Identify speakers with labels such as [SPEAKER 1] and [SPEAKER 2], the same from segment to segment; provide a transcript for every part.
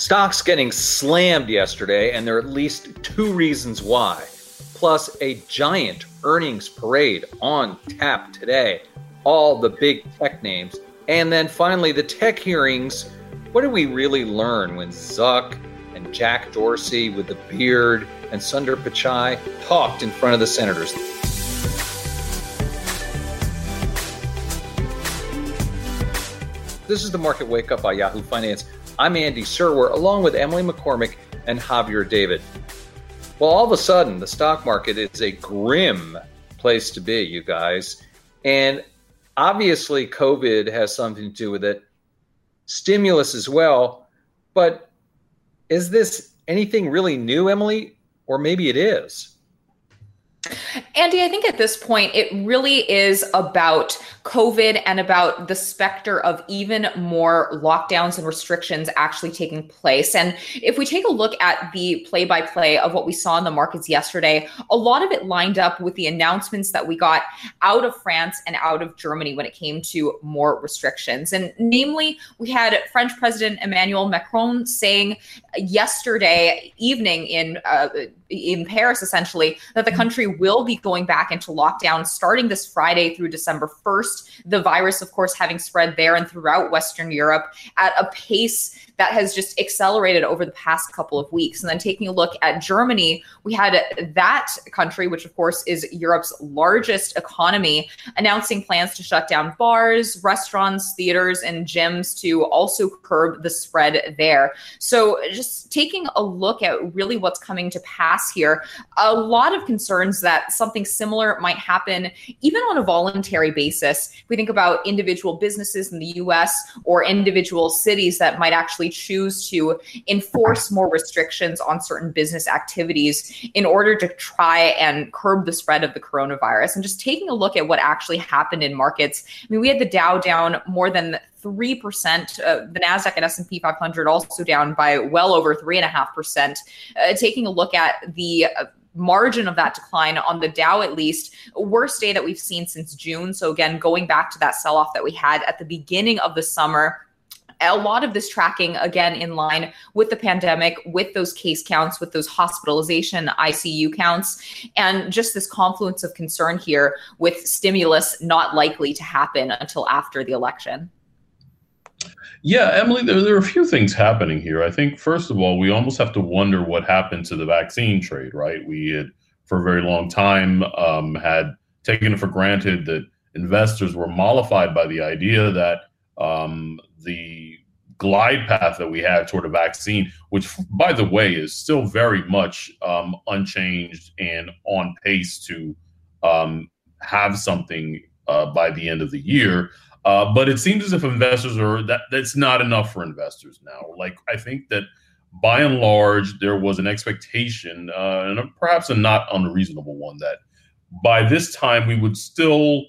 [SPEAKER 1] Stocks getting slammed yesterday, and there are at least two reasons why. Plus, a giant earnings parade on tap today. All the big tech names. And then finally, the tech hearings. What did we really learn when Zuck and Jack Dorsey with the beard and Sundar Pichai talked in front of the senators? This is the Market Wake Up by Yahoo Finance. I'm Andy Serwer, along with Emily McCormick and Javier David. Well, all of a sudden, the stock market is a grim place to be, you guys. And obviously, COVID has something to do with it, stimulus as well. But is this anything really new, Emily? Or maybe it is.
[SPEAKER 2] Andy, I think at this point, it really is about COVID and about the specter of even more lockdowns and restrictions actually taking place. And if we take a look at the play by play of what we saw in the markets yesterday, a lot of it lined up with the announcements that we got out of France and out of Germany when it came to more restrictions. And namely, we had French President Emmanuel Macron saying yesterday evening in uh, in Paris, essentially, that the country will be going back into lockdown starting this Friday through December 1st. The virus, of course, having spread there and throughout Western Europe at a pace that has just accelerated over the past couple of weeks. And then taking a look at Germany, we had that country, which of course is Europe's largest economy, announcing plans to shut down bars, restaurants, theaters, and gyms to also curb the spread there. So just taking a look at really what's coming to pass here, a lot of concerns that something similar might happen even on a voluntary basis. If we think about individual businesses in the US or individual cities that might actually choose to enforce more restrictions on certain business activities in order to try and curb the spread of the coronavirus. And just taking a look at what actually happened in markets. I mean, we had the Dow down more than 3%. Uh, the NASDAQ and S&P 500 also down by well over 3.5%. Uh, taking a look at the uh, margin of that decline on the Dow, at least, worst day that we've seen since June. So, again, going back to that sell off that we had at the beginning of the summer a lot of this tracking again in line with the pandemic with those case counts with those hospitalization icu counts and just this confluence of concern here with stimulus not likely to happen until after the election
[SPEAKER 3] yeah, Emily, there, there, are a few things happening here. I think, first of all, we almost have to wonder what happened to the vaccine trade, right? We had, for a very long time, um, had taken for granted that investors were mollified by the idea that um, the glide path that we have toward a vaccine, which, by the way, is still very much um, unchanged and on pace to um, have something uh, by the end of the year. Uh, but it seems as if investors are that that's not enough for investors now. Like I think that by and large there was an expectation, uh, and perhaps a not unreasonable one, that by this time we would still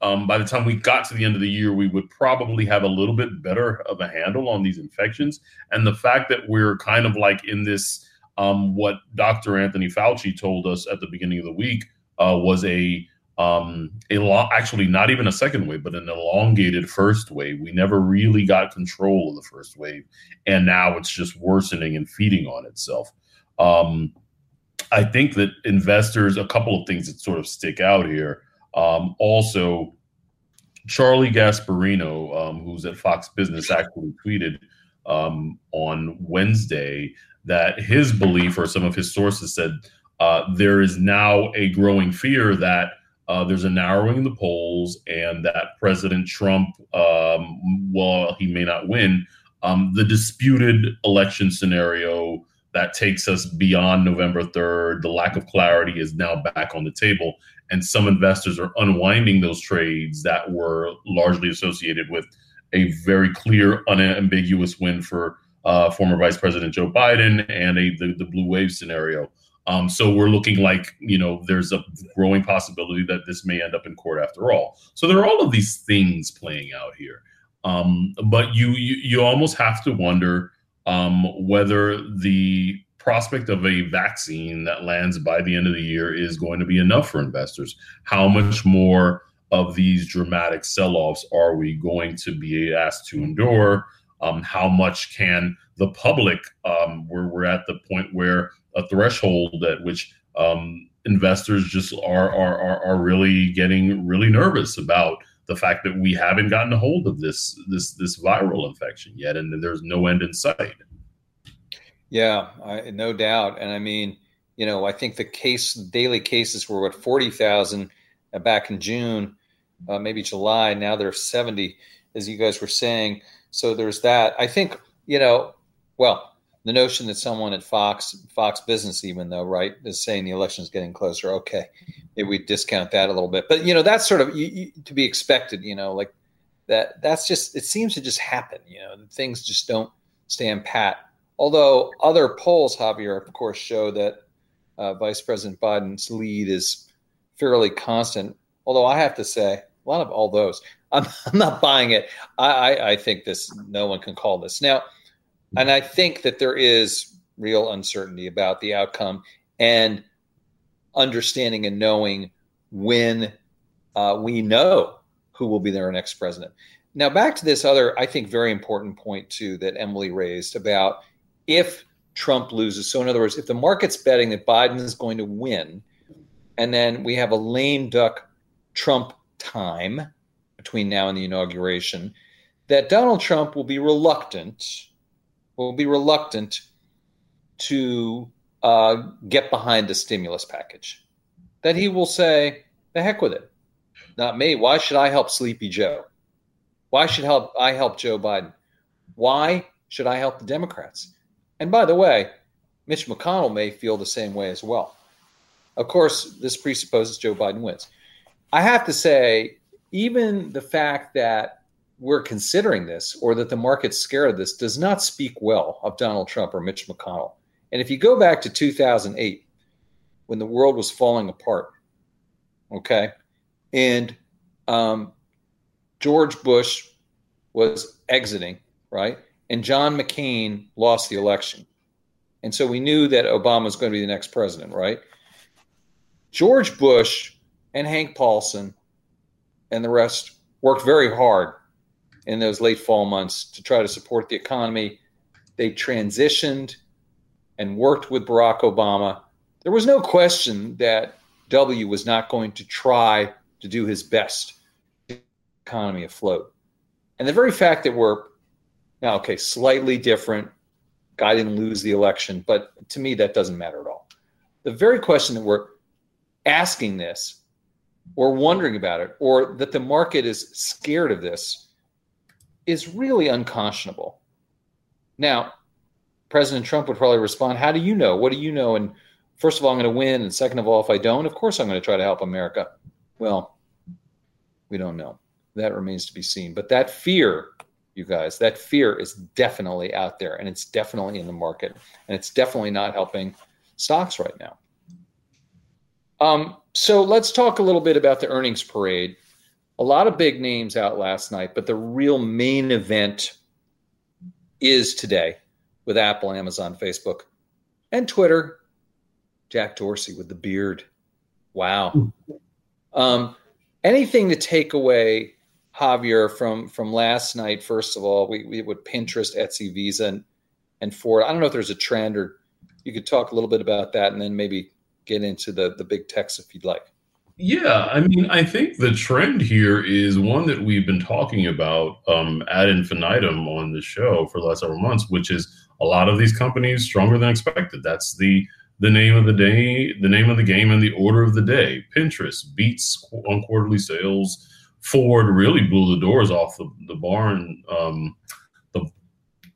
[SPEAKER 3] um, by the time we got to the end of the year, we would probably have a little bit better of a handle on these infections. And the fact that we're kind of like in this, um, what Dr. Anthony Fauci told us at the beginning of the week uh, was a um, a lo- actually not even a second wave, but an elongated first wave. We never really got control of the first wave, and now it's just worsening and feeding on itself. Um, I think that investors, a couple of things that sort of stick out here. Um, also, Charlie Gasparino, um, who's at Fox Business, actually tweeted um, on Wednesday that his belief, or some of his sources said, uh, there is now a growing fear that uh, there's a narrowing in the polls, and that President Trump, um, while he may not win, um, the disputed election scenario that takes us beyond November 3rd, the lack of clarity is now back on the table and some investors are unwinding those trades that were largely associated with a very clear, unambiguous win for uh, former Vice President Joe Biden and a the, the blue wave scenario. Um, so we're looking like you know there's a growing possibility that this may end up in court after all. So there are all of these things playing out here, um, but you, you you almost have to wonder um, whether the prospect of a vaccine that lands by the end of the year is going to be enough for investors. How much more of these dramatic sell offs are we going to be asked to endure? Um, how much can the public? Um, we're we're at the point where a threshold at which um, investors just are, are are are really getting really nervous about the fact that we haven't gotten a hold of this this this viral infection yet, and there's no end in sight.
[SPEAKER 1] Yeah, I, no doubt. And I mean, you know, I think the case daily cases were what forty thousand uh, back in June, uh, maybe July. Now they're seventy, as you guys were saying. So there's that. I think you know, well, the notion that someone at Fox, Fox Business, even though, right, is saying the election is getting closer. Okay, maybe we discount that a little bit, but you know, that's sort of you, you, to be expected. You know, like that. That's just it seems to just happen. You know, things just don't stand pat. Although other polls, Javier, of course, show that uh, Vice President Biden's lead is fairly constant. Although I have to say, a lot of all those, I'm, I'm not buying it. I, I, I think this. No one can call this now and I think that there is real uncertainty about the outcome and understanding and knowing when uh, we know who will be their next president. Now, back to this other, I think, very important point, too, that Emily raised about if Trump loses. So, in other words, if the market's betting that Biden is going to win, and then we have a lame duck Trump time between now and the inauguration, that Donald Trump will be reluctant will be reluctant to uh, get behind the stimulus package. That he will say, "The heck with it, not me. Why should I help Sleepy Joe? Why should help I help Joe Biden? Why should I help the Democrats?" And by the way, Mitch McConnell may feel the same way as well. Of course, this presupposes Joe Biden wins. I have to say, even the fact that we're considering this or that the market's scared of this does not speak well of Donald Trump or Mitch McConnell. And if you go back to 2008, when the world was falling apart, okay, and um, George Bush was exiting, right? And John McCain lost the election. And so we knew that Obama was going to be the next president, right? George Bush and Hank Paulson and the rest worked very hard in those late fall months to try to support the economy. They transitioned and worked with Barack Obama. There was no question that W was not going to try to do his best to economy afloat. And the very fact that we're now, okay, slightly different, guy didn't lose the election, but to me, that doesn't matter at all. The very question that we're asking this or wondering about it, or that the market is scared of this, is really unconscionable. Now, President Trump would probably respond, How do you know? What do you know? And first of all, I'm going to win. And second of all, if I don't, of course I'm going to try to help America. Well, we don't know. That remains to be seen. But that fear, you guys, that fear is definitely out there and it's definitely in the market. And it's definitely not helping stocks right now. Um, so let's talk a little bit about the earnings parade a lot of big names out last night, but the real main event is today with Apple, Amazon, Facebook, and Twitter. Jack Dorsey with the beard. Wow. Um, anything to take away, Javier, from from last night? First of all, we, we would Pinterest, Etsy, Visa, and, and Ford. I don't know if there's a trend, or you could talk a little bit about that, and then maybe get into the the big techs if you'd like.
[SPEAKER 3] Yeah, I mean, I think the trend here is one that we've been talking about um, ad infinitum on the show for the last several months, which is a lot of these companies stronger than expected. That's the the name of the day, the name of the game, and the order of the day. Pinterest beats on quarterly sales. Ford really blew the doors off the, the barn, um, the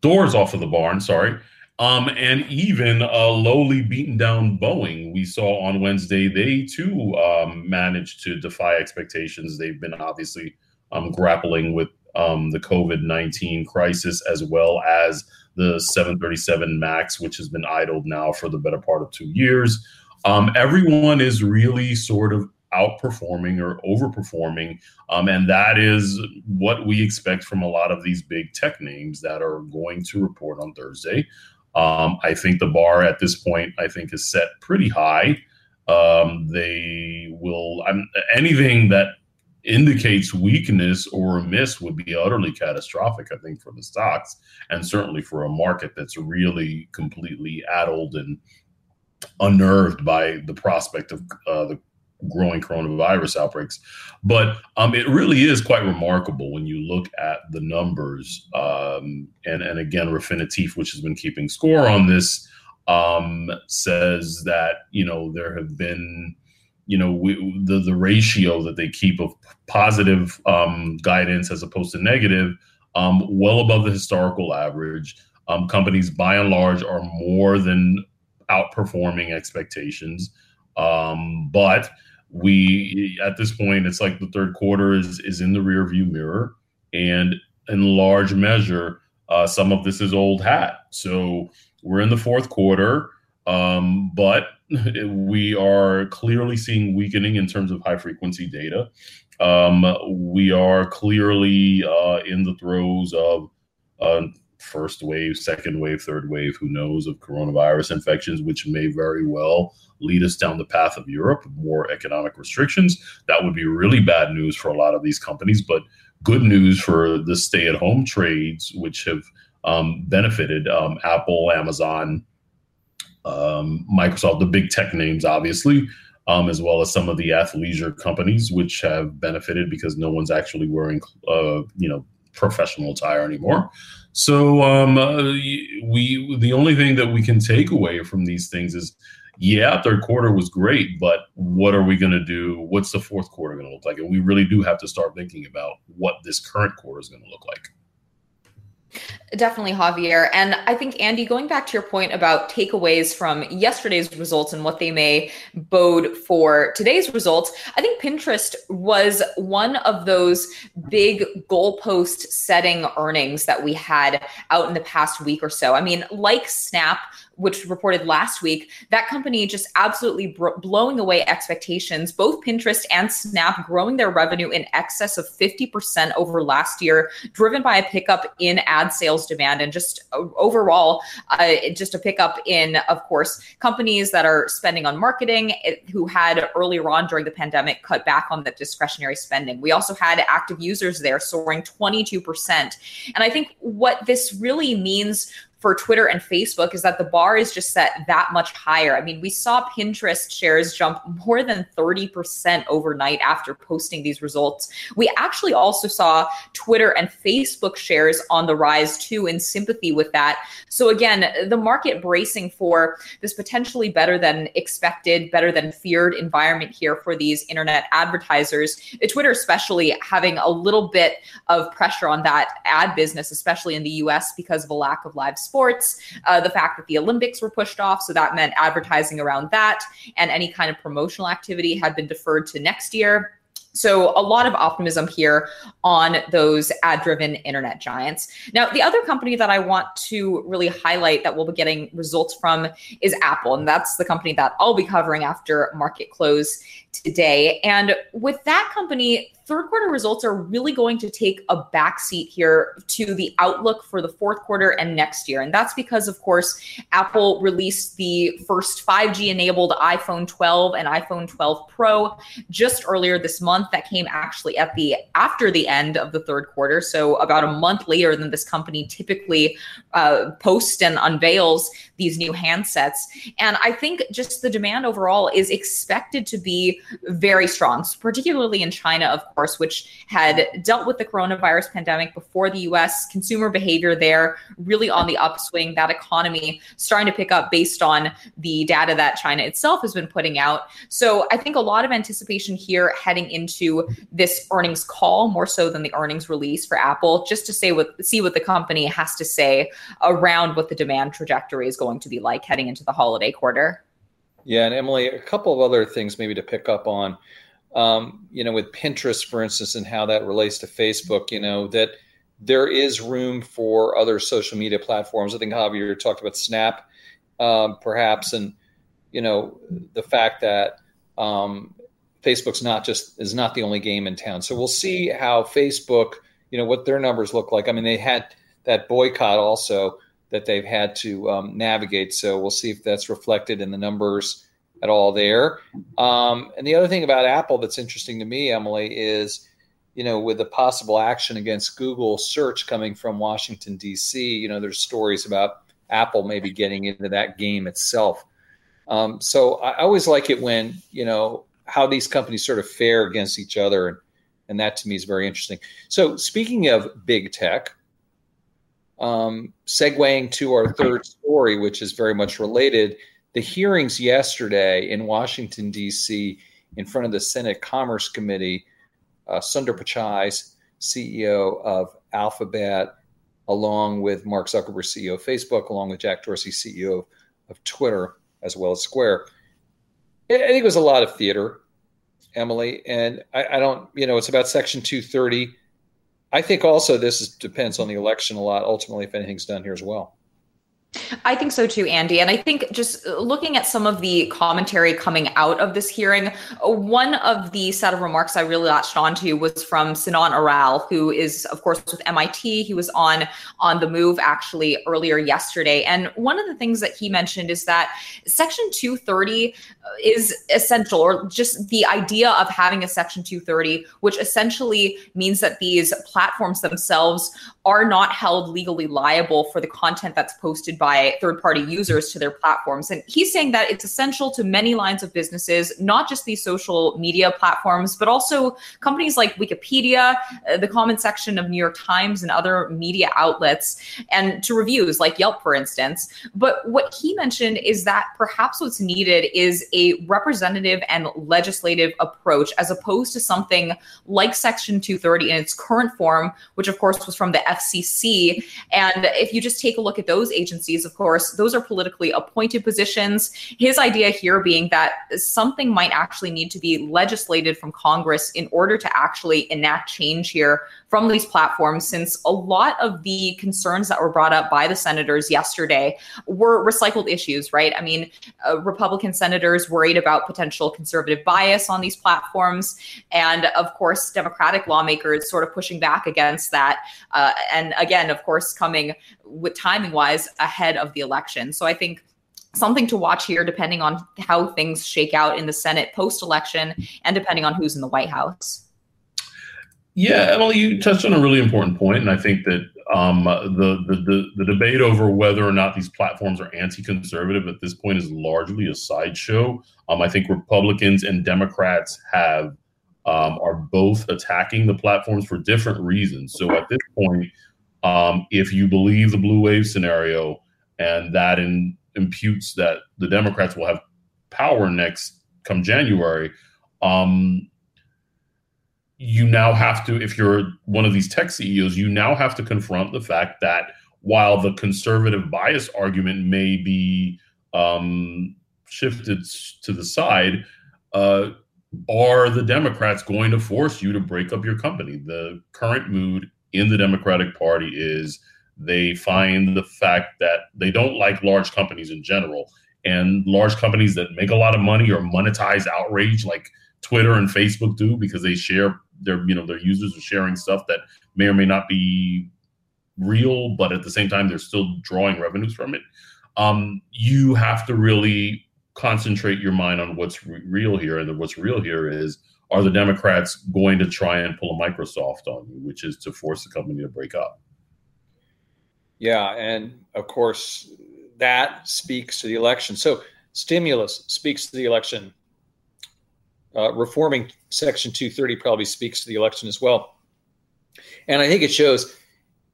[SPEAKER 3] doors off of the barn. Sorry, um, and even a lowly beaten down Boeing, we saw on Wednesday, they too um, managed to defy expectations. They've been obviously um, grappling with um, the COVID 19 crisis as well as the 737 MAX, which has been idled now for the better part of two years. Um, everyone is really sort of outperforming or overperforming. Um, and that is what we expect from a lot of these big tech names that are going to report on Thursday. Um, I think the bar at this point, I think, is set pretty high. Um, they will I'm, anything that indicates weakness or a miss would be utterly catastrophic, I think, for the stocks and certainly for a market that's really completely addled and unnerved by the prospect of uh, the growing coronavirus outbreaks. But um, it really is quite remarkable when you look at the numbers. Um, and, and again, Refinitiv, which has been keeping score on this, um, says that, you know, there have been you know we, the the ratio that they keep of positive um, guidance as opposed to negative um, well above the historical average um, companies by and large are more than outperforming expectations um, but we at this point it's like the third quarter is is in the rear view mirror and in large measure uh, some of this is old hat so we're in the fourth quarter um, but we are clearly seeing weakening in terms of high frequency data. Um, we are clearly uh, in the throes of uh, first wave, second wave, third wave, who knows, of coronavirus infections, which may very well lead us down the path of Europe, more economic restrictions. That would be really bad news for a lot of these companies, but good news for the stay at home trades, which have um, benefited um, Apple, Amazon, um, Microsoft, the big tech names, obviously, um, as well as some of the athleisure companies, which have benefited because no one's actually wearing, uh, you know, professional attire anymore. So um, uh, we the only thing that we can take away from these things is, yeah, third quarter was great, but what are we going to do? What's the fourth quarter going to look like? And we really do have to start thinking about what this current quarter is going to look like.
[SPEAKER 2] Definitely, Javier. And I think, Andy, going back to your point about takeaways from yesterday's results and what they may bode for today's results, I think Pinterest was one of those big goalpost setting earnings that we had out in the past week or so. I mean, like Snap, which reported last week, that company just absolutely blowing away expectations. Both Pinterest and Snap growing their revenue in excess of 50% over last year, driven by a pickup in ad sales demand and just overall, uh, just a pickup in, of course, companies that are spending on marketing who had earlier on during the pandemic cut back on the discretionary spending. We also had active users there soaring 22%. And I think what this really means for Twitter and Facebook is that the bar is just set that much higher. I mean, we saw Pinterest shares jump more than 30% overnight after posting these results. We actually also saw Twitter and Facebook shares on the rise too, in sympathy with that. So, again, the market bracing for this potentially better than expected, better than feared environment here for these internet advertisers. Twitter, especially, having a little bit of pressure on that ad business, especially in the US because of a lack of live sports, uh, the fact that the Olympics were pushed off. So that meant advertising around that and any kind of promotional activity had been deferred to next year. So, a lot of optimism here on those ad driven internet giants. Now, the other company that I want to really highlight that we'll be getting results from is Apple. And that's the company that I'll be covering after market close today. And with that company, third quarter results are really going to take a backseat here to the outlook for the fourth quarter and next year. And that's because, of course, Apple released the first 5G enabled iPhone 12 and iPhone 12 Pro just earlier this month. That came actually at the after the end of the third quarter. So about a month later than this company typically uh, posts and unveils these new handsets. And I think just the demand overall is expected to be very strong, particularly in China, of course, which had dealt with the coronavirus pandemic before the US. Consumer behavior there really on the upswing, that economy starting to pick up based on the data that China itself has been putting out. So I think a lot of anticipation here heading into this earnings call, more so than the earnings release for Apple, just to say what see what the company has to say around what the demand trajectory is going to be like heading into the holiday quarter.
[SPEAKER 1] Yeah, and Emily, a couple of other things maybe to pick up on. Um, you know, with Pinterest, for instance, and how that relates to Facebook, you know, that there is room for other social media platforms. I think Javier talked about Snap, um, perhaps, and you know, the fact that um, Facebook's not just is not the only game in town. So we'll see how Facebook, you know, what their numbers look like. I mean, they had that boycott also that they've had to um, navigate. So we'll see if that's reflected in the numbers at all there. Um, and the other thing about Apple that's interesting to me, Emily, is you know, with the possible action against Google search coming from Washington, D.C., you know, there's stories about Apple maybe getting into that game itself. Um, so I always like it when, you know, how these companies sort of fare against each other. And, and that to me is very interesting. So speaking of big tech, um, segueing to our third story, which is very much related, the hearings yesterday in Washington, D.C., in front of the Senate Commerce Committee, uh, Sundar Pichai, CEO of Alphabet, along with Mark Zuckerberg, CEO of Facebook, along with Jack Dorsey, CEO of Twitter, as well as Square. I think it was a lot of theater, Emily, and I, I don't, you know, it's about Section 230. I think also this is, depends on the election a lot, ultimately, if anything's done here as well.
[SPEAKER 2] I think so too, Andy. And I think just looking at some of the commentary coming out of this hearing, one of the set of remarks I really latched onto was from Sinan Aral, who is, of course, with MIT. He was on on the move actually earlier yesterday. And one of the things that he mentioned is that Section 230 is essential, or just the idea of having a Section 230, which essentially means that these platforms themselves are not held legally liable for the content that's posted by third party users to their platforms. And he's saying that it's essential to many lines of businesses, not just these social media platforms, but also companies like Wikipedia, uh, the comment section of New York Times, and other media outlets, and to reviews like Yelp, for instance. But what he mentioned is that perhaps what's needed is a representative and legislative approach as opposed to something like Section 230 in its current form, which of course was from the FCC. And if you just take a look at those agencies, of course, those are politically appointed positions. His idea here being that something might actually need to be legislated from Congress in order to actually enact change here from these platforms, since a lot of the concerns that were brought up by the senators yesterday were recycled issues, right? I mean, uh, Republican senators worried about potential conservative bias on these platforms. And of course, Democratic lawmakers sort of pushing back against that. Uh, and again, of course, coming with timing wise ahead of the election. So I think something to watch here, depending on how things shake out in the Senate post election and depending on who's in the White House.
[SPEAKER 3] Yeah, Emily, you touched on a really important point, and I think that um, the, the, the the debate over whether or not these platforms are anti-conservative at this point is largely a sideshow. Um, I think Republicans and Democrats have um, are both attacking the platforms for different reasons. So at this point, um, if you believe the blue wave scenario and that in, imputes that the Democrats will have power next come January, um, you now have to, if you're one of these tech CEOs, you now have to confront the fact that while the conservative bias argument may be um, shifted to the side, uh, are the Democrats going to force you to break up your company? The current mood in the Democratic Party is they find the fact that they don't like large companies in general. And large companies that make a lot of money or monetize outrage like Twitter and Facebook do because they share their, you know, their users are sharing stuff that may or may not be real, but at the same time, they're still drawing revenues from it. Um, you have to really concentrate your mind on what's re- real here. And what's real here is are the Democrats going to try and pull a Microsoft on you, which is to force the company to break up?
[SPEAKER 1] Yeah. And of course, that speaks to the election. So, stimulus speaks to the election. Uh, reforming Section 230 probably speaks to the election as well. And I think it shows,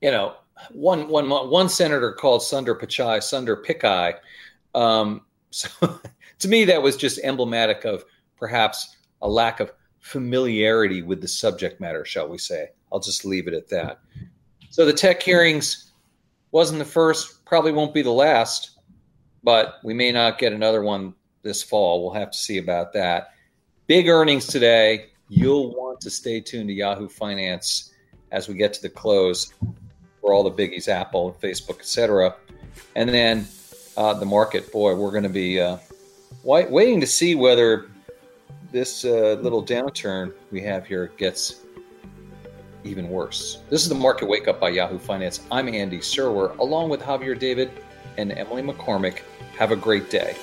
[SPEAKER 1] you know, one, one, one senator called Sunder Pichai, Sunder Pichai. Um, so to me, that was just emblematic of perhaps a lack of familiarity with the subject matter, shall we say. I'll just leave it at that. So the tech hearings wasn't the first, probably won't be the last, but we may not get another one this fall. We'll have to see about that. Big earnings today. You'll want to stay tuned to Yahoo Finance as we get to the close for all the biggies, Apple, Facebook, etc. And then uh, the market, boy, we're going to be uh, waiting to see whether this uh, little downturn we have here gets even worse. This is the Market Wake Up by Yahoo Finance. I'm Andy Serwer, along with Javier David and Emily McCormick. Have a great day.